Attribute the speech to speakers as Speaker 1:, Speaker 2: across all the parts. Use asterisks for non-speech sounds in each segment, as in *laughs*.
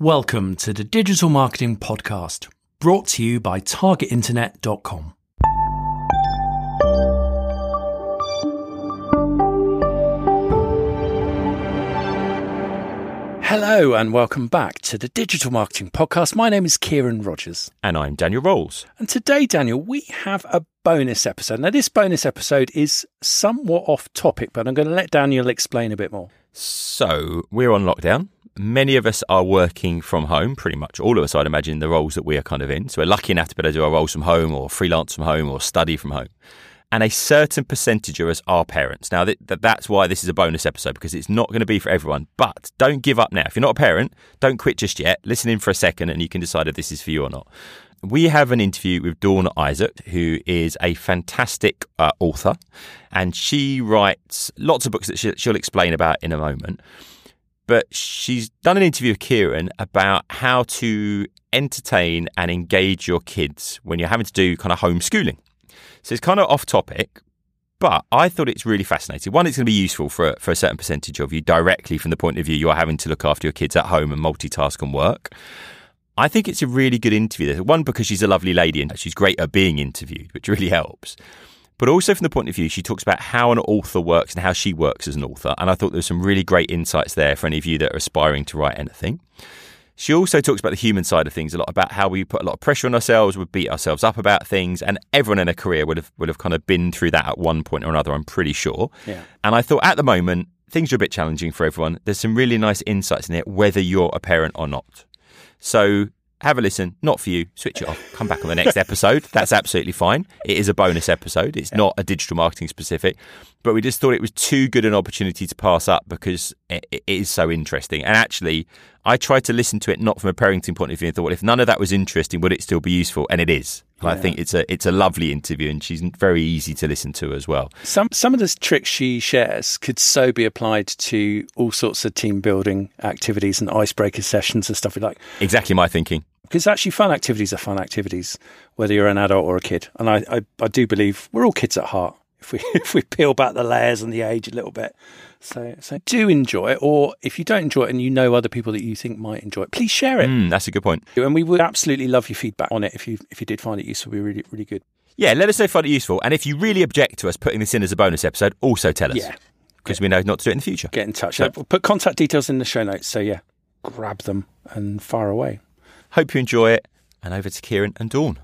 Speaker 1: Welcome to the Digital Marketing Podcast, brought to you by TargetInternet.com. Hello and welcome back to the Digital Marketing Podcast. My name is Ciaran Rogers.
Speaker 2: And I'm Daniel Rolls.
Speaker 1: And today, Daniel, we have a bonus episode. Now, this bonus episode is somewhat off topic, but I'm going to let Daniel explain a bit more.
Speaker 2: So, we're on lockdown. Many of us are working from home, pretty much all of us, I'd imagine, the roles that we are kind of in. So, we're lucky enough to be able to do our roles from home or freelance from home or study from home and a certain percentage of us are parents. Now, that, that's why this is a bonus episode because it's not going to be for everyone. But don't give up now. If you're not a parent, don't quit just yet. Listen in for a second and you can decide if this is for you or not. We have an interview with Dawn Isaac, who is a fantastic uh, author, and she writes lots of books that she'll explain about in a moment. But she's done an interview with Ciaran about how to entertain and engage your kids when you're having to do kind of homeschooling. So it's kind of off topic, but I thought it's really fascinating. One, it's going to be useful for, for a certain percentage of you directly from the point of view you're having to look after your kids at home and multitask and work. I think it's a really good interview. One, because she's a lovely lady and she's great at being interviewed, which really helps. But also from the point of view, she talks about how an author works and how she works as an author. And I thought there were some really great insights there for any of you that are aspiring to write anything. She also talks about the human side of things a lot, about how we put a lot of pressure on ourselves, we beat ourselves up about things, and everyone in a career would have would have kind of been through that at one point or another. I'm pretty sure.
Speaker 1: Yeah.
Speaker 2: And I thought at the moment things are a bit challenging for everyone. There's some really nice insights in it, whether you're a parent or not. So have a listen. Not for you. Switch it off. Come back on the next *laughs* episode. That's absolutely fine. It is a bonus episode. It's not a digital marketing specific, but we just thought it was too good an opportunity to pass up because it, it is so interesting. And actually, I tried to listen to it not from a parenting point of view and thought, well, if none of that was interesting, would it still be useful? And it is. Yeah. I think it's a it's a lovely interview, and she's very easy to listen to as well.
Speaker 1: Some some of the tricks she shares could so be applied to all sorts of team building activities and icebreaker sessions and stuff like.
Speaker 2: Exactly my thinking
Speaker 1: because actually fun activities are fun activities, whether you're an adult or a kid. And I, I, I, do believe we're all kids at heart if we *laughs* if we peel back the layers and the age a little bit. So so do enjoy it, or if you don't enjoy it and you know other people that you think might enjoy it, please share it.
Speaker 2: Mm, that's a good point.
Speaker 1: And we would absolutely love your feedback on it if you if you did find it useful. It'd be really really good.
Speaker 2: Yeah, let us know if you find it useful, and if you really object to us putting this in as a bonus episode, also tell us.
Speaker 1: Yeah,
Speaker 2: because we know not to do it in the future.
Speaker 1: Get in touch. So, we'll put contact details in the show notes. So yeah, grab them and fire away.
Speaker 2: Hope you enjoy it. And over to Ciaran and Dawn.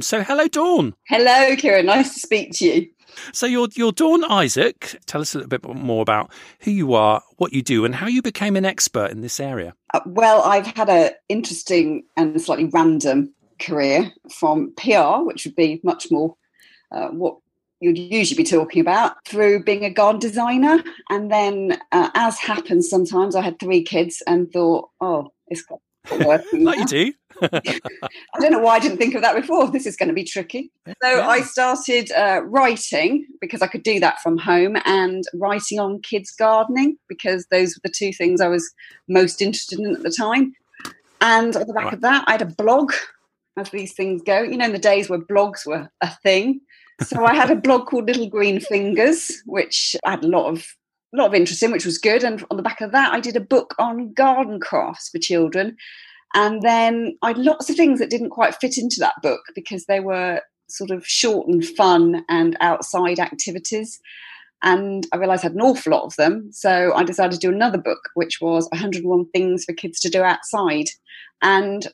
Speaker 1: So, hello, Dawn.
Speaker 3: Hello, Ciaran. Nice to speak to you.
Speaker 1: So, you're, you're Dawn Isaac. Tell us a little bit more about who you are, what you do, and how you became an expert in this area.
Speaker 3: Uh, well, I've had an interesting and slightly random career from PR, which would be much more uh, what you'd usually be talking about, through being a garden designer. And then, uh, as happens sometimes, I had three kids and thought, oh, it's got
Speaker 1: working. *laughs* like you do. *laughs* *laughs*
Speaker 3: I don't know why I didn't think of that before. This is going to be tricky. So yeah. I started uh, writing because I could do that from home and writing on kids gardening because those were the two things I was most interested in at the time. And on the back right. of that, I had a blog, as these things go. You know, in the days where blogs were a thing. So I had a blog called Little Green Fingers, which I had a lot of a lot of interest in, which was good. And on the back of that, I did a book on garden crafts for children. And then I had lots of things that didn't quite fit into that book because they were sort of short and fun and outside activities. And I realized I had an awful lot of them. So I decided to do another book, which was 101 Things for Kids to Do Outside. And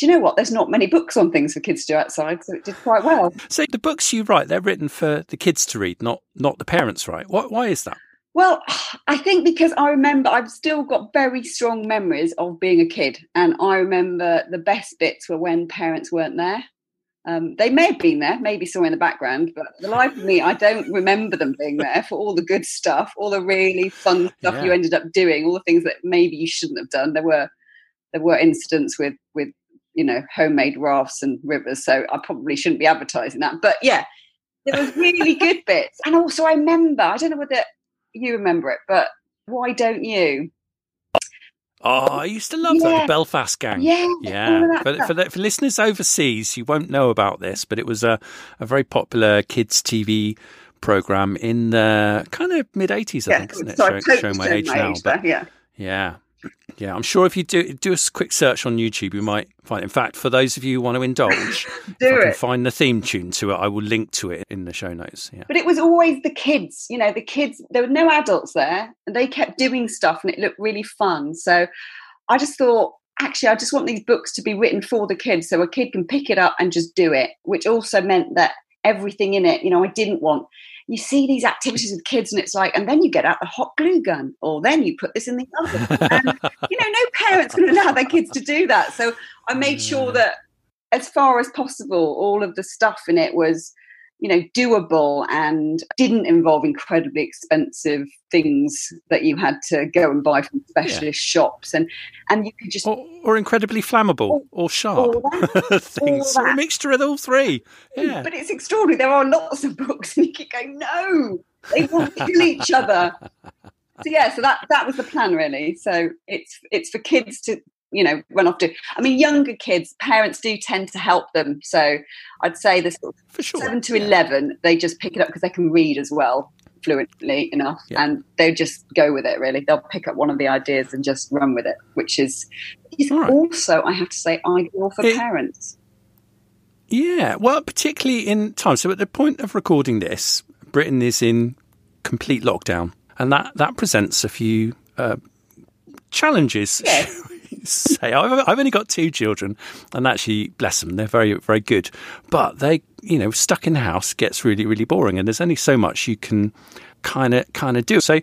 Speaker 3: do you know what? There's not many books on things for kids to do outside, so it did quite well.
Speaker 1: So the books you write, they're written for the kids to read, not not the parents, right? Why, why is that?
Speaker 3: Well, I think because I remember I've still got very strong memories of being a kid, and I remember the best bits were when parents weren't there. Um, they may have been there, maybe somewhere in the background, but the life of me, I don't remember them being there for all the good stuff, all the really fun stuff yeah. you ended up doing, all the things that maybe you shouldn't have done. There were there were incidents with with you know homemade rafts and rivers, so I probably shouldn't be advertising that. But yeah, there was really good *laughs* bits, and also I remember I don't know whether you remember it, but why don't you?
Speaker 1: Oh, I used to love yeah. that the Belfast Gang.
Speaker 3: Yeah,
Speaker 1: yeah. For, for, the, for, listeners overseas, you won't know about this, but it was a, a very popular kids' TV program in the kind of mid '80s, I
Speaker 3: yeah,
Speaker 1: think, isn't it?
Speaker 3: Sorry,
Speaker 1: Show, showing my age now,
Speaker 3: but yeah,
Speaker 1: yeah. Yeah, I'm sure if you do do a quick search on YouTube, you might find. In fact, for those of you who want to indulge, *laughs*
Speaker 3: do
Speaker 1: if I
Speaker 3: it.
Speaker 1: can find the theme tune to it, I will link to it in the show notes. Yeah.
Speaker 3: But it was always the kids, you know, the kids, there were no adults there and they kept doing stuff and it looked really fun. So I just thought, actually, I just want these books to be written for the kids so a kid can pick it up and just do it, which also meant that everything in it, you know, I didn't want. You see these activities with kids, and it's like, and then you get out the hot glue gun, or then you put this in the oven. And, you know, no parents to allow their kids to do that. So I made sure that, as far as possible, all of the stuff in it was you know doable and didn't involve incredibly expensive things that you had to go and buy from specialist yeah. shops and and you could just
Speaker 1: or, or incredibly flammable or, or sharp.
Speaker 3: that, *laughs*
Speaker 1: things. or a mixture of all three. Yeah.
Speaker 3: but it's extraordinary. There are lots of books and you keep going no they will kill each other. *laughs* So yeah so that that was the plan really. So it's it's for kids to you know run off to i mean younger kids parents do tend to help them. So i'd say the sort
Speaker 1: of sure.
Speaker 3: 7 to 11 they just pick it up because they can read as well fluently enough yeah. and they just go with it really. They'll pick up one of the ideas and just run with it which is, is right. also i have to say ideal for
Speaker 1: it,
Speaker 3: parents.
Speaker 1: Yeah well particularly in time. So at the point of recording this britain is in complete lockdown and that that presents a few uh, challenges.
Speaker 3: Yes *laughs*
Speaker 1: say I've, I've only got two children, and actually, bless them, they're very, very good. But they, you know, stuck in the house gets really, really boring, and there's only so much you can kind of, kind of do. So,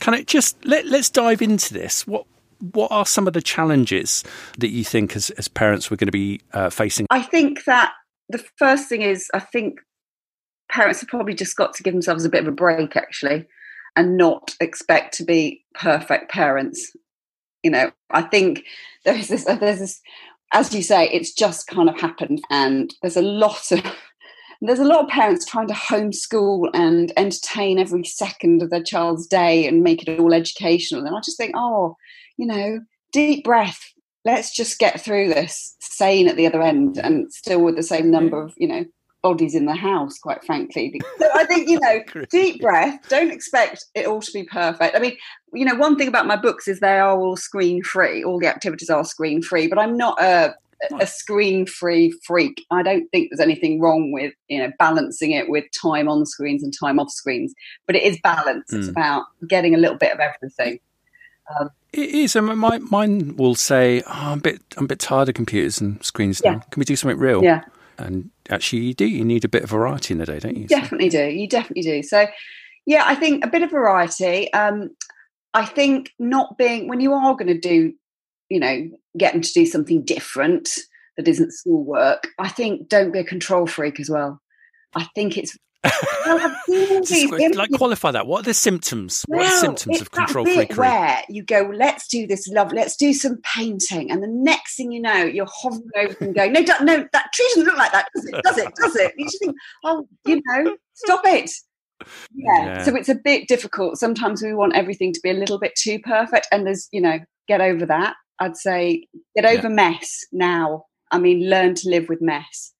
Speaker 1: kind of just let let's dive into this. What what are some of the challenges that you think as as parents we're going to be uh, facing?
Speaker 3: I think that the first thing is, I think parents have probably just got to give themselves a bit of a break, actually, and not expect to be perfect parents you know i think there's this *laughs* there's this as you say it's just kind of happened and there's a lot of *laughs* there's a lot of parents trying to homeschool and entertain every second of their child's day and make it all educational and i just think oh you know deep breath let's just get through this sane at the other end and still with the same number of you know bodies in the house, quite frankly. So *laughs* I think, you *laughs* know, deep breath, don't expect it all to be perfect. I mean, you know, one thing about my books is they are all screen free. All the activities are screen free, but I'm not a a screen free freak. I don't think there's anything wrong with, you know, balancing it with time on screens and time off screens, but it is balance. Mm. It's about getting a little bit of everything.
Speaker 1: Um, it is. And my mine will say, oh, I'm a bit, I'm a bit tired of computers and screens now. Can we do something real?
Speaker 3: Yeah
Speaker 1: and actually you do. You need a bit of variety in the day don't you?
Speaker 3: Definitely do. You definitely do. So yeah i think a bit of variety. Um i think not being when you are going to do you know getting to do something different that isn't schoolwork i think don't be a control freak as well. I think it's
Speaker 1: like *laughs* qualify that. What are the symptoms? What are the symptoms of control freakery?
Speaker 3: Where you go, let's do this love, let's do some painting, and the next thing you know, you're hovering over and going, no, no, that tree doesn't look like that, does it? Does it? Does it? You just think, oh, you know, stop it. Yeah. yeah. So it's a bit difficult. Sometimes we want everything to be a little bit too perfect, and there's, you know, get over that. I'd say get over yeah. mess now. I mean, learn to live with mess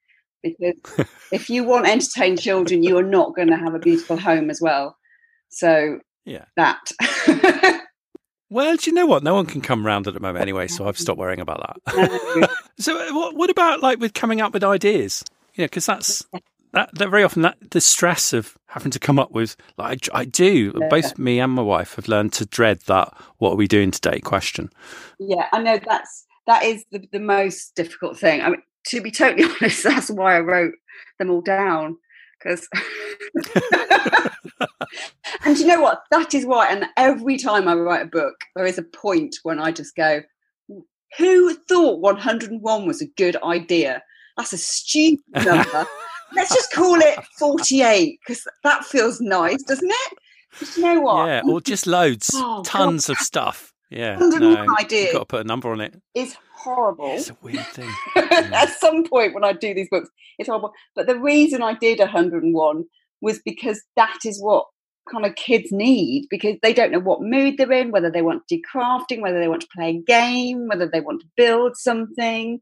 Speaker 3: because if you want entertain children, you are not going to have a beautiful home as well. So
Speaker 1: yeah,
Speaker 3: that. *laughs*
Speaker 1: well, do you know what? No one can come round at the moment anyway, so I've stopped worrying about that. *laughs* so, uh, what, what about like with coming up with ideas? You know, because that's that, that, very often that the stress of having to come up with like I, I do. Yeah. Both me and my wife have learned to dread that "What are we doing today?" question.
Speaker 3: Yeah, I know that's that is the, the most difficult thing. I mean, to be totally *laughs* honest, that's why I wrote them all down. Because, *laughs* and you know what? That is why. And every time I write a book, there is a point when I just go, "Who thought 101 was a good idea? That's a stupid *laughs* number. Let's just call it 48 because that feels nice, doesn't it?" But you know what?
Speaker 1: Yeah, or just loads, oh, tons God. of stuff. Yeah, no, idea. Got to put a number on it. it.
Speaker 3: Is horrible.
Speaker 1: It's a weird thing. *laughs*
Speaker 3: At some point when I do these books, it's horrible. But the reason I did 101 was because that is what kind of kids need because they don't know what mood they're in, whether they want to do crafting, whether they want to play a game, whether they want to build something.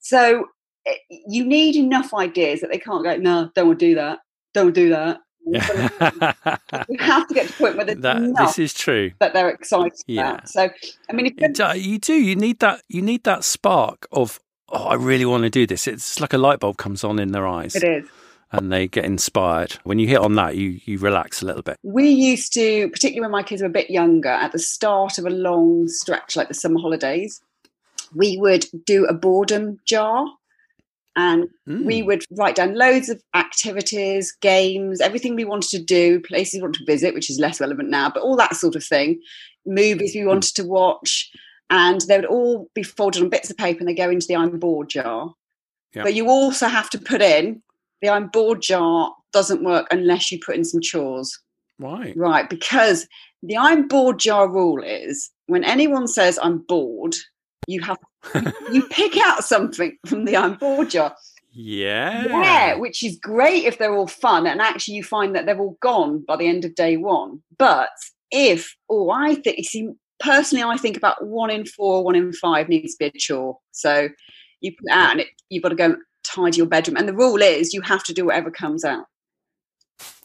Speaker 3: So eh, you need enough ideas that they can't go, no, don't want to do that, don't do that. *laughs* you have to get to the point where there's
Speaker 1: that,
Speaker 3: enough
Speaker 1: this is true.
Speaker 3: that they're excited
Speaker 1: Yeah.
Speaker 3: about. So, I mean,
Speaker 1: do- you do. You need that. You need that spark of. Oh, I really want to do this. It's like a light bulb comes on in their eyes,
Speaker 3: it is.
Speaker 1: and they get inspired. When you hit on that, you you relax a little bit.
Speaker 3: We used to, particularly when my kids were a bit younger, at the start of a long stretch like the summer holidays, we would do a boredom jar and
Speaker 1: Mm.
Speaker 3: we would write down loads of activities, games, everything we wanted to do, places we wanted to visit, which is less relevant now, but all that sort of thing, movies we wanted to watch. And they would all be folded on bits of paper and they go into the I'm bored jar. But you also have to put in the I'm bored jar doesn't work unless you put in some chores.
Speaker 1: Why?
Speaker 3: Right, because the I'm bored jar rule is when anyone says I'm bored, you have you pick out something from the I'm bored jar.
Speaker 1: Yeah.
Speaker 3: Yeah, which is great if they're all fun and actually you find that they're all gone by the end of day one. But if oh I think you see personally I think about one in four, one in five needs to be a chore. So you put it out and it, you've got to go tidy your bedroom. And the rule is you have to do whatever comes out.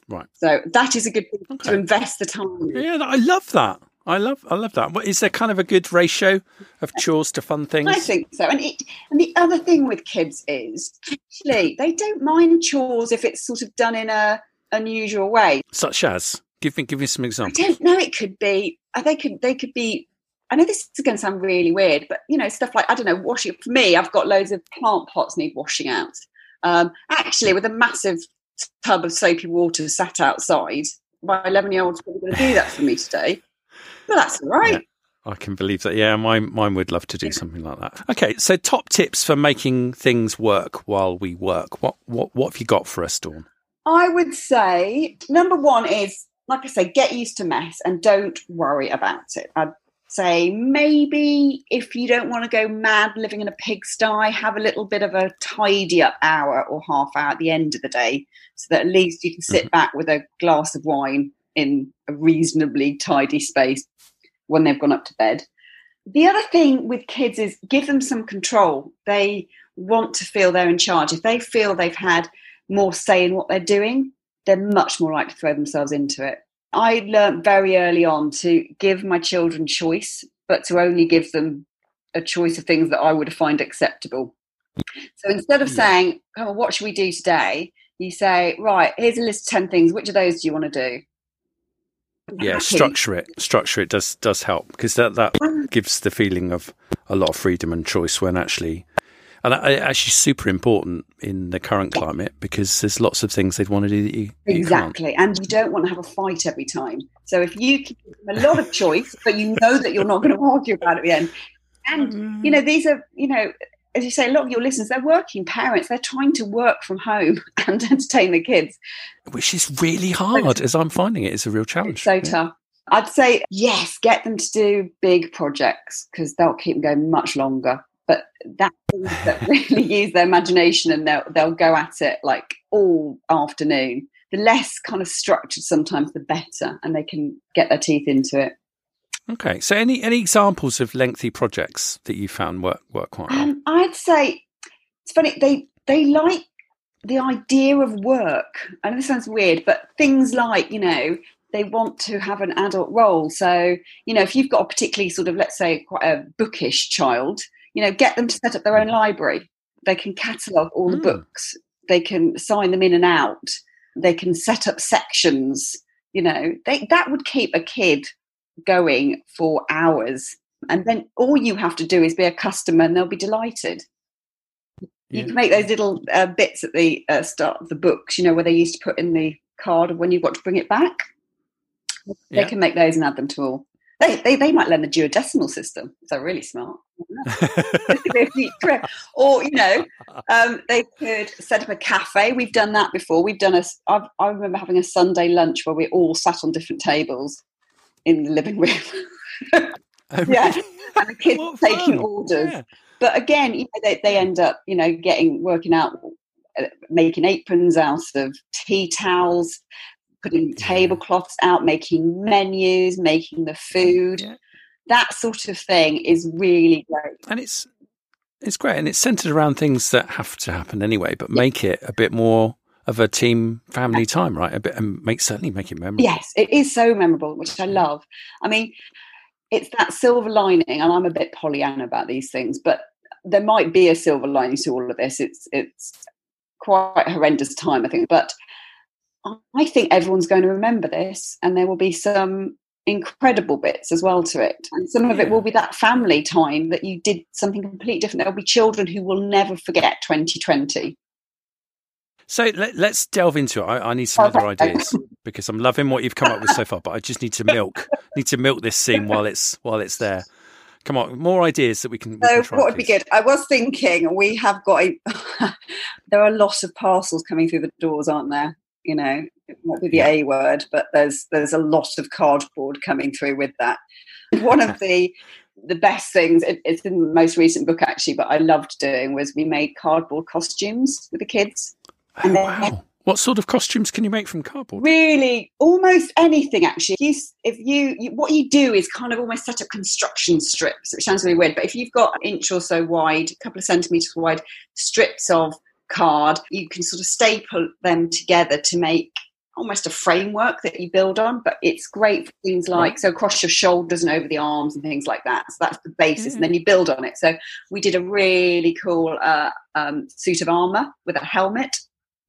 Speaker 1: Right.
Speaker 3: So that is a good thing to invest the time in.
Speaker 1: Yeah, I love that. I love. I love that. What is there? Kind of a good ratio of chores to fun things.
Speaker 3: I think so. And it and the other thing with kids is actually they don't mind chores if it's sort of done in a unusual way.
Speaker 1: Such as, give me give me some examples.
Speaker 3: I don't know. It could be. uh, They could. They could be. I know this is going to sound really weird, but you know, stuff like I don't know, washing. For me, I've got loads of plant pots need washing out. Um, actually, with a massive tub of soapy water sat outside, my eleven-year-old's probably going to do that for me today. But that's all right.
Speaker 1: I can believe that. Yeah, mine mine would love to do something like that. Okay, so top tips for making things work while we work. What what what have you got for us, Dawn?
Speaker 3: I would say number one is, like I say, get used to mess and don't worry about it. I'd say maybe if you don't want to go mad living in a pigsty, have a little bit of a tidy up hour or half hour at the end of the day so that at least you can sit mm-hmm. back with a glass of wine in a reasonably tidy space when they've gone up to bed. The other thing with kids is give them some control. They want to feel they're in charge. If they feel they've had more say in what they're doing, they're much more likely to throw themselves into it. I learnt very early on to give my children choice, but to only give them a choice of things that I would find acceptable. So instead of
Speaker 1: Yeah.
Speaker 3: saying, oh, what should we do today? You say, right, here's a list of 10 things. Which of those do you want to do?
Speaker 1: Yeah,
Speaker 3: Happy.
Speaker 1: structure it. Structure it does does help because that that um, gives the feeling of a lot of freedom and choice when actually, and that- it actually super important in the current climate because there's lots of things they'd want to do that you, you can't.
Speaker 3: Exactly. And you don't want to have a fight every time. So if you give them a lot of choice, but you know that you're not going to argue about it at the end. And, you mm-hmm. know, these are, you know, as you say, a lot of your listeners, they're working parents. They're trying to work from home *laughs* and entertain the kids.
Speaker 1: which is really hard as I'm finding it. It's a real challenge.
Speaker 3: It's so tough. I'd say, yes, get them to do big projects because they'll keep them going much longer. But that that *laughs* really use their imagination and they'll, they'll go at it like all afternoon. The less kind of structured sometimes, the better, and they can get their teeth into it.
Speaker 1: Okay, so any any examples of lengthy projects that you found work work quite well?
Speaker 3: Um, I'd say it's funny. They they like the idea of work. I know this sounds weird, but things like you know they want to have an adult role. So you know if you've got a particularly sort of let's say quite a bookish child, you know get them to set up their own library. They can catalogue all the
Speaker 1: Mm.
Speaker 3: books. They can sign them in and out. They can set up sections. You know they, that would keep a kid going for hours. And then all you have to do is be a customer and they'll be delighted. You can make those little uh, bits at the uh, start of the books you know where they used to put in the card of when you've got to bring it back. They
Speaker 1: Yeah.
Speaker 3: can make those and add them to all. They, they, they might learn the Dewey decimal system. They're really smart. This could be a future career. or you know um, they could set up a cafe. We've done that before. We've done a. I've, i remember having a sunday lunch where we all sat on different tables in the living room *laughs*
Speaker 1: Oh,
Speaker 3: yeah. and the kids
Speaker 1: What
Speaker 3: taking
Speaker 1: fun.
Speaker 3: orders
Speaker 1: Yeah.
Speaker 3: but again you know, they, they end up you know getting working out uh, making aprons out of tea towels putting
Speaker 1: Yeah.
Speaker 3: tablecloths out making menus making the food
Speaker 1: Yeah.
Speaker 3: that sort of thing is really great
Speaker 1: and it's it's great and it's centered around things that have to happen anyway but make it a bit more of a team family time, right? A bit and make certainly make it memorable.
Speaker 3: Yes, it is so memorable, which I love. I mean, it's that silver lining, and I'm a bit Pollyanna about these things, but there might be a silver lining to all of this. It's it's quite horrendous time, I think, but I think everyone's going to remember this, and there will be some incredible bits as well to it. And some of it will be that family time that you did something completely different. There'll be children who will never forget 2020.
Speaker 1: So let, us delve into it. I, I need some other ideas because I'm loving what you've come up with so far, but I just need to milk need to milk this scene while it's while it's there. Come on, more ideas that we can.
Speaker 3: So,
Speaker 1: we can
Speaker 3: what would be good? I was thinking we have got. A, *laughs* there are a lot of parcels coming through the doors, aren't there? You know, it might be the yeah. A word, but there's there's a lot of cardboard coming through with that. One of the the best things it, it's in the most recent book actually, but I loved doing was we made cardboard costumes with the kids.
Speaker 1: Oh, wow. What sort of costumes can you make from cardboard?
Speaker 3: Really, almost anything actually. If you, if you, you, what you do is kind of almost set up construction strips, which sounds really weird, but if you've got an inch or so wide, a couple of centimeters wide strips of card, you can sort of staple them together to make almost a framework that you build on. But it's great for things like right. so across your shoulders and over the arms and things like that. So that's the basis, mm. and then you build on it. So we did a really cool uh, um, suit of armor with a helmet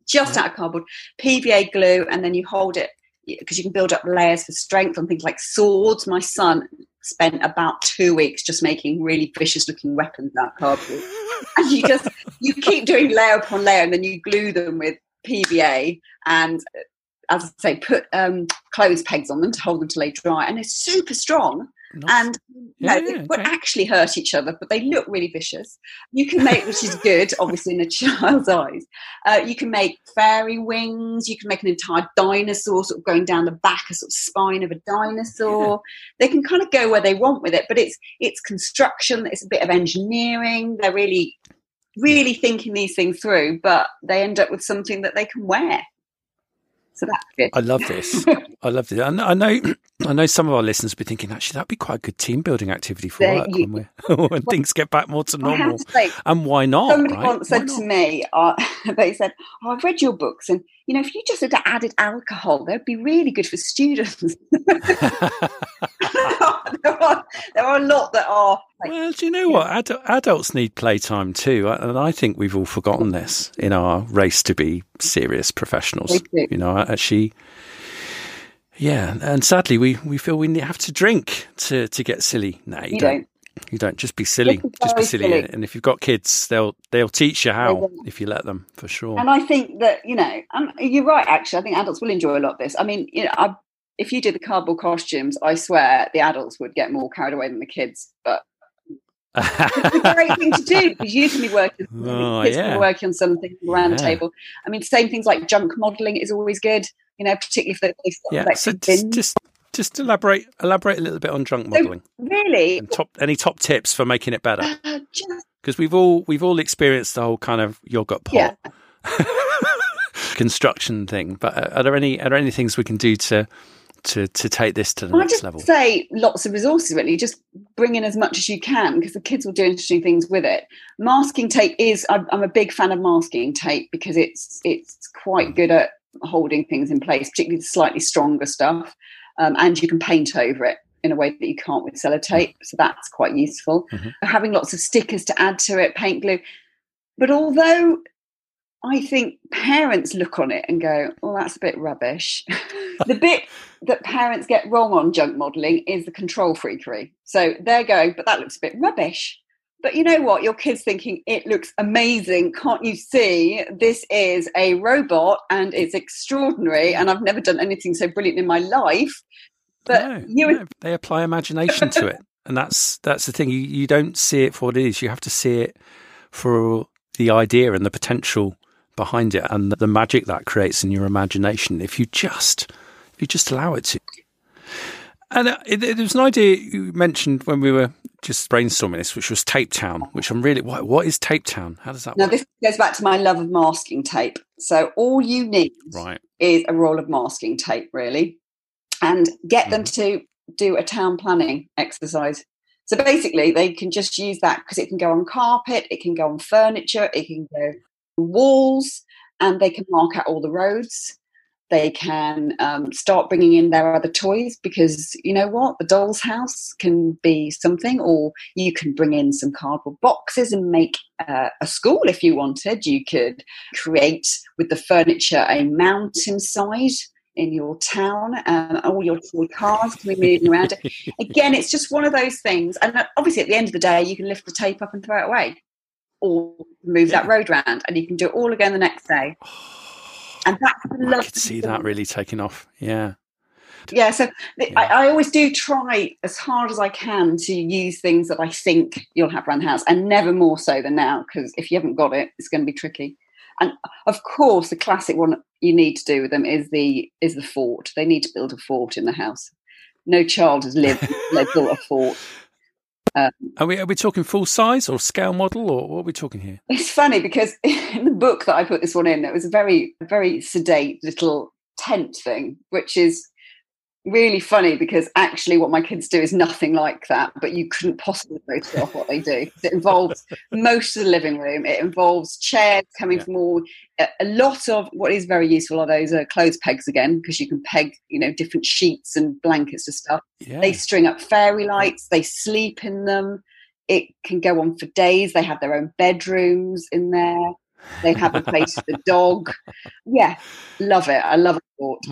Speaker 3: just out of cardboard, PVA glue, and then you hold it because you can build up layers for strength on things like swords. My son spent about two weeks just making really vicious looking weapons out of cardboard. *laughs* and you just you keep doing layer upon layer and then you glue them with PVA and as I say, put um, clothes pegs on them to hold them till they dry, and they're super strong. And yeah, no, they okay. won't actually hurt each other, but they look really vicious. You can make, which is good, *laughs* obviously, in a child's *laughs* eyes. Uh, you can make fairy wings. You can make an entire dinosaur sort of going down the back, a sort of spine of a dinosaur. Yeah. They can kind of go where they want with it, but it's it's construction. It's a bit of engineering. They're really, really thinking these things through, but they end up with something that they can wear. So that's good. I
Speaker 1: love this. I love this. I know, I *clears throat* know, I know some of our listeners will be thinking, actually, that'd be quite a good team building activity for work you, when, *laughs* when well, things get back more to normal. To say, and why not?
Speaker 3: Somebody
Speaker 1: right?
Speaker 3: once said to me, uh, *laughs* they said, oh, I've read your books and you know, if you just had added alcohol, they'd be really good for students. *laughs* *laughs* there, are, there are a lot that are.
Speaker 1: Like, well, do you know what? Ad- adults need playtime too, and I think we've all forgotten this in our race to be serious professionals. You know, actually. Yeah, and sadly, we, we feel we have to drink to, to get silly. No, you, you don't. don't. You don't just be silly. Just be silly. silly. And if you've got kids, they'll they'll teach you how if you let them for sure.
Speaker 3: And I think that you know, um, you're right. Actually, I think adults will enjoy a lot of this. I mean, you know, I, if you did the cardboard costumes, I swear the adults would get more carried away than the kids. But it's a great thing to do because you can be working, *laughs* oh, kids yeah. can be working on something around yeah. the table. I mean, same things like junk modelling is always good. You know, particularly if they've got
Speaker 1: yeah. So just, just just elaborate elaborate a little bit on junk modelling.
Speaker 3: So really,
Speaker 1: and top any top tips for making it better? Because uh, we've all we've all experienced the whole kind of yogurt pot yeah. *laughs* construction thing. But uh, are there any are there any things we can do to to to take this to the
Speaker 3: well,
Speaker 1: next
Speaker 3: just
Speaker 1: level?
Speaker 3: Say lots of resources. Really, just bring in as much as you can because the kids will do interesting things with it. Masking tape is. I'm, I'm a big fan of masking tape because it's it's quite good at holding things in place, particularly the slightly stronger stuff um, and you can paint over it in a way that you can't with sellotape. So that's quite useful. Mm-hmm. Having lots of stickers to add to it, paint glue. But although I think parents look on it and go, "Oh, that's a bit rubbish." *laughs* the bit that parents get wrong on junk modelling is the control freakery. So they're going, "But that looks a bit rubbish." But you know what? Your kid's thinking, it looks amazing. Can't you see? This is a robot and it's extraordinary. And I've never done anything so brilliant in my life. But no, you no,
Speaker 1: they apply imagination to it. *laughs* And that's that's the thing. You, you don't see it for what it is. You have to see it for the idea and the potential behind it and the, the magic that creates in your imagination if you just you just allow it to. And uh, it, it, was an idea you mentioned when we were just brainstorming this, which was Tape Town, which I'm really, what, what is Tape Town? How does that work?
Speaker 3: now,
Speaker 1: work?
Speaker 3: this goes back to my love of masking tape. So all you need
Speaker 1: right.
Speaker 3: is a roll of masking tape, really, and get mm-hmm. them to do a town planning exercise. So basically, they can just use that because it can go on carpet, it can go on furniture, it can go on walls, and they can mark out all the roads they can um, start bringing in their other toys because you know what the doll's house can be something or you can bring in some cardboard boxes and make uh, a school if you wanted. You could create with the furniture a mountainside in your town and all your toy cars can be moving around. *laughs* Again it's just one of those things and uh, obviously at the end of the day you can lift the tape up and throw it away or move that road round and you can do it all again the next day and that's
Speaker 1: the I could see that really taking off. Yeah.
Speaker 3: Yeah, so yeah. I, I, always do try as hard as I can to use things that I think you'll have around the house, and never more so than now, because if you haven't got it, it's going to be tricky. And of course, the classic one you need to do with them is the is the fort. They need to build a fort in the house. No child has lived they built a fort.
Speaker 1: Um, are we are we talking full size or scale model or what are we talking here?
Speaker 3: It's funny because *laughs* in the book that I put this one in, it was a very very sedate little tent thing, which is really funny because actually what my kids do is nothing like that, but you couldn't possibly photograph what they do. It involves *laughs* most of the living room. It involves chairs coming yeah. from all. A lot of what is very useful are those uh, clothes pegs again because you can peg, you know, different sheets and blankets and stuff. Yeah. They string up fairy lights. They sleep in them. It can go on for days. They have their own bedrooms in there. They have a place for the dog. Yeah, love it. I love it.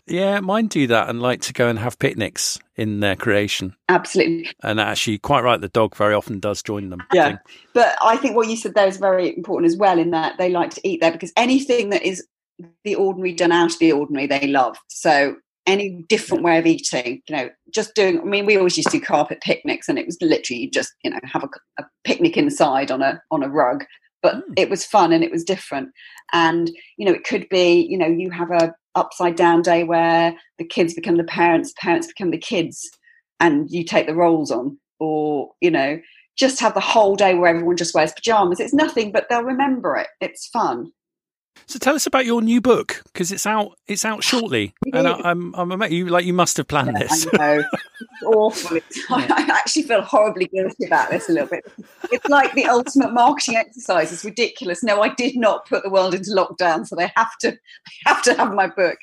Speaker 1: Yeah, mine do that and like to go and have picnics in their creation.
Speaker 3: Absolutely.
Speaker 1: And actually, quite right, the dog very often does join them.
Speaker 3: Yeah. But I think what you said there is very important as well, in that they like to eat there because anything that is the ordinary done out of the ordinary, they love. So any different way of eating, you know, just doing, I mean, we always used to do carpet picnics and it was literally just, you know, have a, a picnic inside on a, on a rug but mm. it was fun and it was different. And you know it could be you know you have a upside down day where the kids become the parents parents become the kids and you take the roles on. Or you know just have the whole day where everyone just wears pajamas. It's nothing but they'll remember it. It's fun
Speaker 1: so tell us about your new book because it's out. It's out shortly, *laughs* and I, am I'm, I'm you like you must have planned yeah, this.
Speaker 3: I know. *laughs* It's awful. It's, I, *laughs* I actually feel horribly guilty about this a little bit. It's like the ultimate marketing exercise. It's ridiculous. No, I did not put the world into lockdown, so they have to they have to have my book.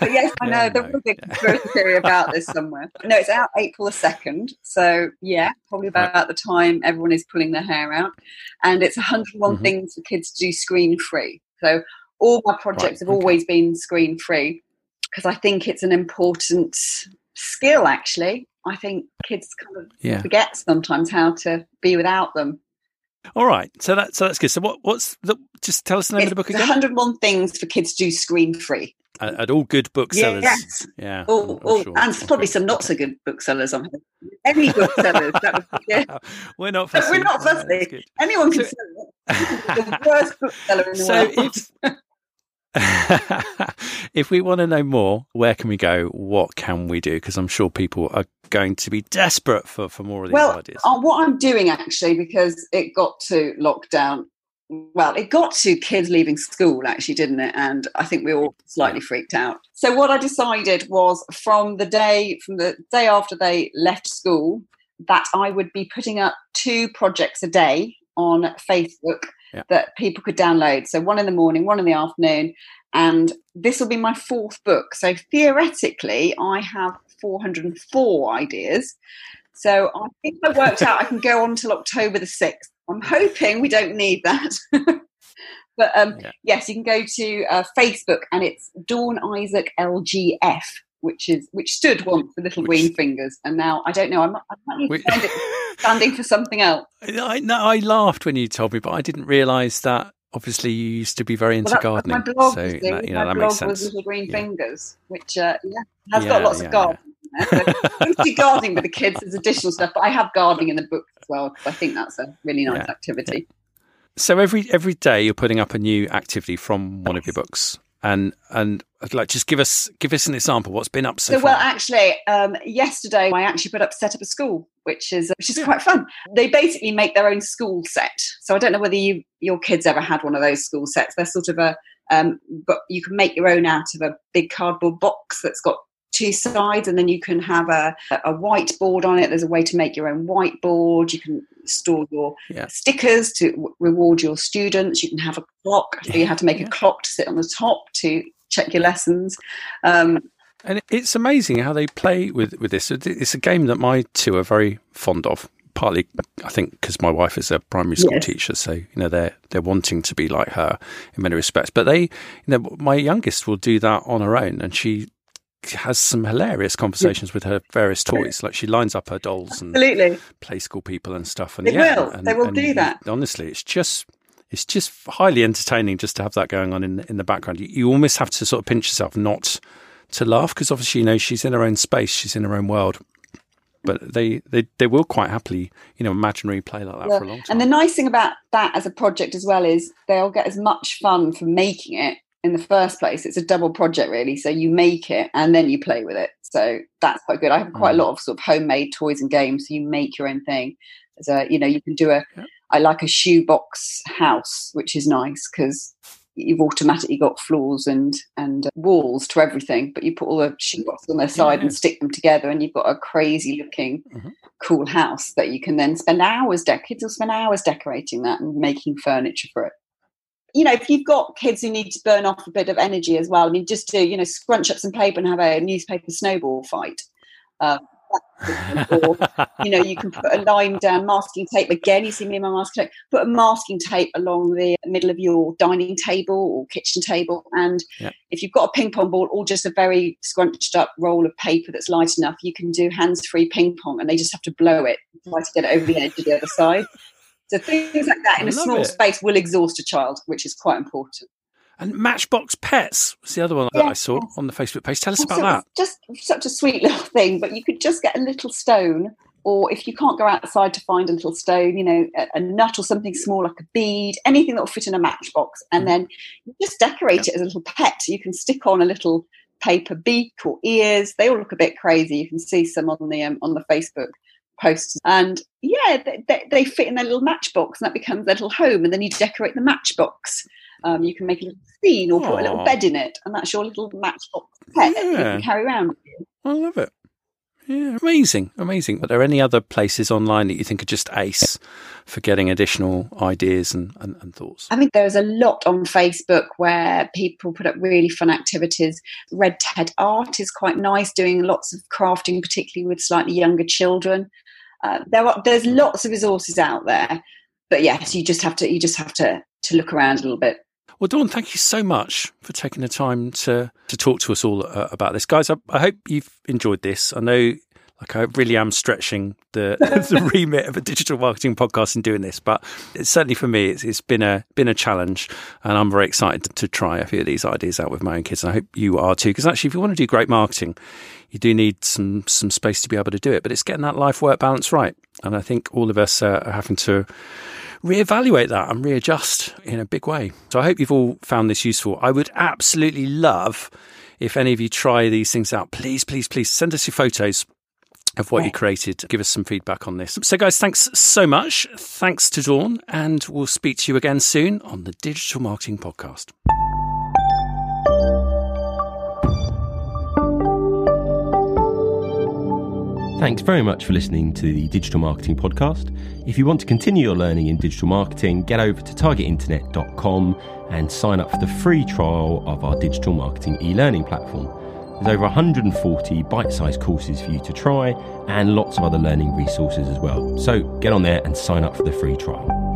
Speaker 3: But yes, I know yeah, there's a big conspiracy theory about this somewhere. No, it's out April the second. So yeah, probably about right. the time everyone is pulling their hair out, and it's 101 mm-hmm. things for kids to do screen free. So all my projects right, have okay. always been screen free because I think it's an important skill. Actually, I think kids kind of yeah. forget sometimes how to be without them.
Speaker 1: All right, so that so that's good. So what what's the just tell us the name
Speaker 3: it's
Speaker 1: of the book again?
Speaker 3: 101 things for kids to do screen free.
Speaker 1: At, all good booksellers, yes. yeah,
Speaker 3: all, all, sure. and probably some not so good booksellers. On any booksellers, that would, yeah. *laughs*
Speaker 1: we're not fussy.
Speaker 3: We're not fussy. Anyone can so, sell it. the worst bookseller in the
Speaker 1: so world. if *laughs* we want to know more, where can we go? What can we do? Because I'm sure people are going to be desperate for, for more of these
Speaker 3: well,
Speaker 1: ideas.
Speaker 3: Uh, what I'm doing actually, because it got to lockdown, well, it got to kids leaving school actually, didn't it? And I think we all slightly freaked out. So what I decided was from the day from the day after they left school that I would be putting up two projects a day on Facebook yeah. that people could download. So one in the morning, one in the afternoon, and this will be my fourth book. So theoretically, I have 404 ideas. So I think I worked out I can go on till October the 6th. I'm hoping we don't need that. *laughs* but um, yeah. yes, you can go to uh, Facebook and it's Dawn Isaac LGF which is which stood once for little green fingers, and now I don't know. I'm, I'm which, standing for something else. *laughs*
Speaker 1: I no, I laughed when you told me, but I didn't realise that. Obviously, you used to be very into well, gardening.
Speaker 3: My blog,
Speaker 1: so
Speaker 3: that, you know, that makes sense. was Little Green yeah. Fingers, which uh, yeah, has yeah, got lots of gardening. Yeah. So, gardening with the kids is additional stuff, but I have gardening in the book as well because I think that's a really nice activity.
Speaker 1: So every every day you're putting up a new activity from one of your books and and like just give us give us an example what's been up so,
Speaker 3: so well actually um, yesterday i actually put up set up a school which is which is yeah. quite fun they basically make their own school set so i don't know whether you your kids ever had one of those school sets they're sort of a um, but you can make your own out of a big cardboard box that's got two sides, and then you can have a, a whiteboard on it. There's a way to make your own whiteboard. You can store your yeah. stickers to w- reward your students. You can have a clock. So you have to make yeah. a clock to sit on the top to check your lessons. Um,
Speaker 1: and it's amazing how they play with, with this. It's a game that my two are very fond of. Partly, I think, because my wife is a primary school yes. teacher, so you know they're they're wanting to be like her in many respects. But they, you know, my youngest will do that on her own, and she has some hilarious conversations with her various toys. Like she lines up her dolls and
Speaker 3: Absolutely.
Speaker 1: play school people and stuff.
Speaker 3: And they yeah, will. And, they will do that.
Speaker 1: Honestly, it's just it's just highly entertaining just to have that going on in in the background. You, you almost have to sort of pinch yourself not to laugh because obviously you know she's in her own space, she's in her own world. But they, they, they will quite happily, you know, imaginary play like that yeah. for a long time.
Speaker 3: And the nice thing about that as a project as well is they'll get as much fun from making it in the first place. It's a double project really. So you make it and then you play with it. So that's quite good. I have quite mm. a lot of sort of homemade toys and games. So you make your own thing. As a, you know, you can do a. Yeah. I like a shoebox house, which is nice because you've automatically got floors and and walls to everything, but you put all the shoeboxes on their side yeah. and stick them together, and you've got a crazy looking, mm-hmm. cool house that you can then spend hours. De- kids will spend hours decorating that and making furniture for it. You know, if you've got kids who need to burn off a bit of energy as well, I mean, just to you know scrunch up some paper and have a newspaper snowball fight. Uh, *laughs* or you know you can put a line down masking tape again you see me in my masking tape put a masking tape along the middle of your dining table or kitchen table and yep. if you've got a ping pong ball or just a very scrunched up roll of paper that's light enough you can do hands free ping pong and they just have to blow it try to get it over the edge of the other side so things like that in I a small it. space will exhaust a child which is quite important
Speaker 1: and Matchbox Pets was the other one that I saw on the Facebook page. Tell us about that.
Speaker 3: Just such a sweet *laughs* little thing, but you could just get a little stone, or if you can't go outside to find a little stone, you know, a, a nut or something small like a bead, anything that will fit in a matchbox, and mm. then you just decorate it as a little pet. You can stick on a little paper beak or ears. They all look a bit crazy. You can see some on the um, on the Facebook posts and yeah they, they, they, fit in their little matchbox and that becomes their little home and then you decorate the matchbox um, you can make a little scene or Aww. put a little bed in it, and that's your little matchbox pet yeah. that you can carry around.
Speaker 1: I love it. Yeah, amazing, amazing. Are there any other places online that you think are just ace for getting additional ideas and, and, and, thoughts?
Speaker 3: I think there's a lot on Facebook where people put up really fun activities. Red Ted Art is quite nice, doing lots of crafting, particularly with slightly younger children. Uh, there are there's lots of resources out there, but yes, you just have to you just have to to look around a little bit.
Speaker 1: Well, Dawn, thank you so much for taking the time to to talk to us all uh, about this, guys. I, I, hope you've enjoyed this. I know, like, I really am stretching the *laughs* the remit of a digital marketing podcast in doing this, but certainly for me, it's, it's been a been a challenge, and I'm very excited to, to try a few of these ideas out with my own kids. And I hope you are too, because actually, if you want to do great marketing, you do need some some space to be able to do it. But it's getting that life work balance right, and I think all of us uh, are having to reevaluate that and readjust in a big way. So I hope you've all found this useful. I would absolutely love if any of you try these things out. Please, please, please send us your photos of what you created. Give us some feedback on this. So, guys, thanks so much. Thanks to Dawn, and we'll speak to you again soon on the Digital Marketing Podcast.
Speaker 2: Thanks very much for listening to the Digital Marketing Podcast. If you want to continue your learning in digital marketing, get over to targetinternet.com and sign up for the free trial of our digital marketing e learning platform. There's over 140 bite sized courses for you to try and lots of other learning resources as well. So get on there and sign up for the free trial.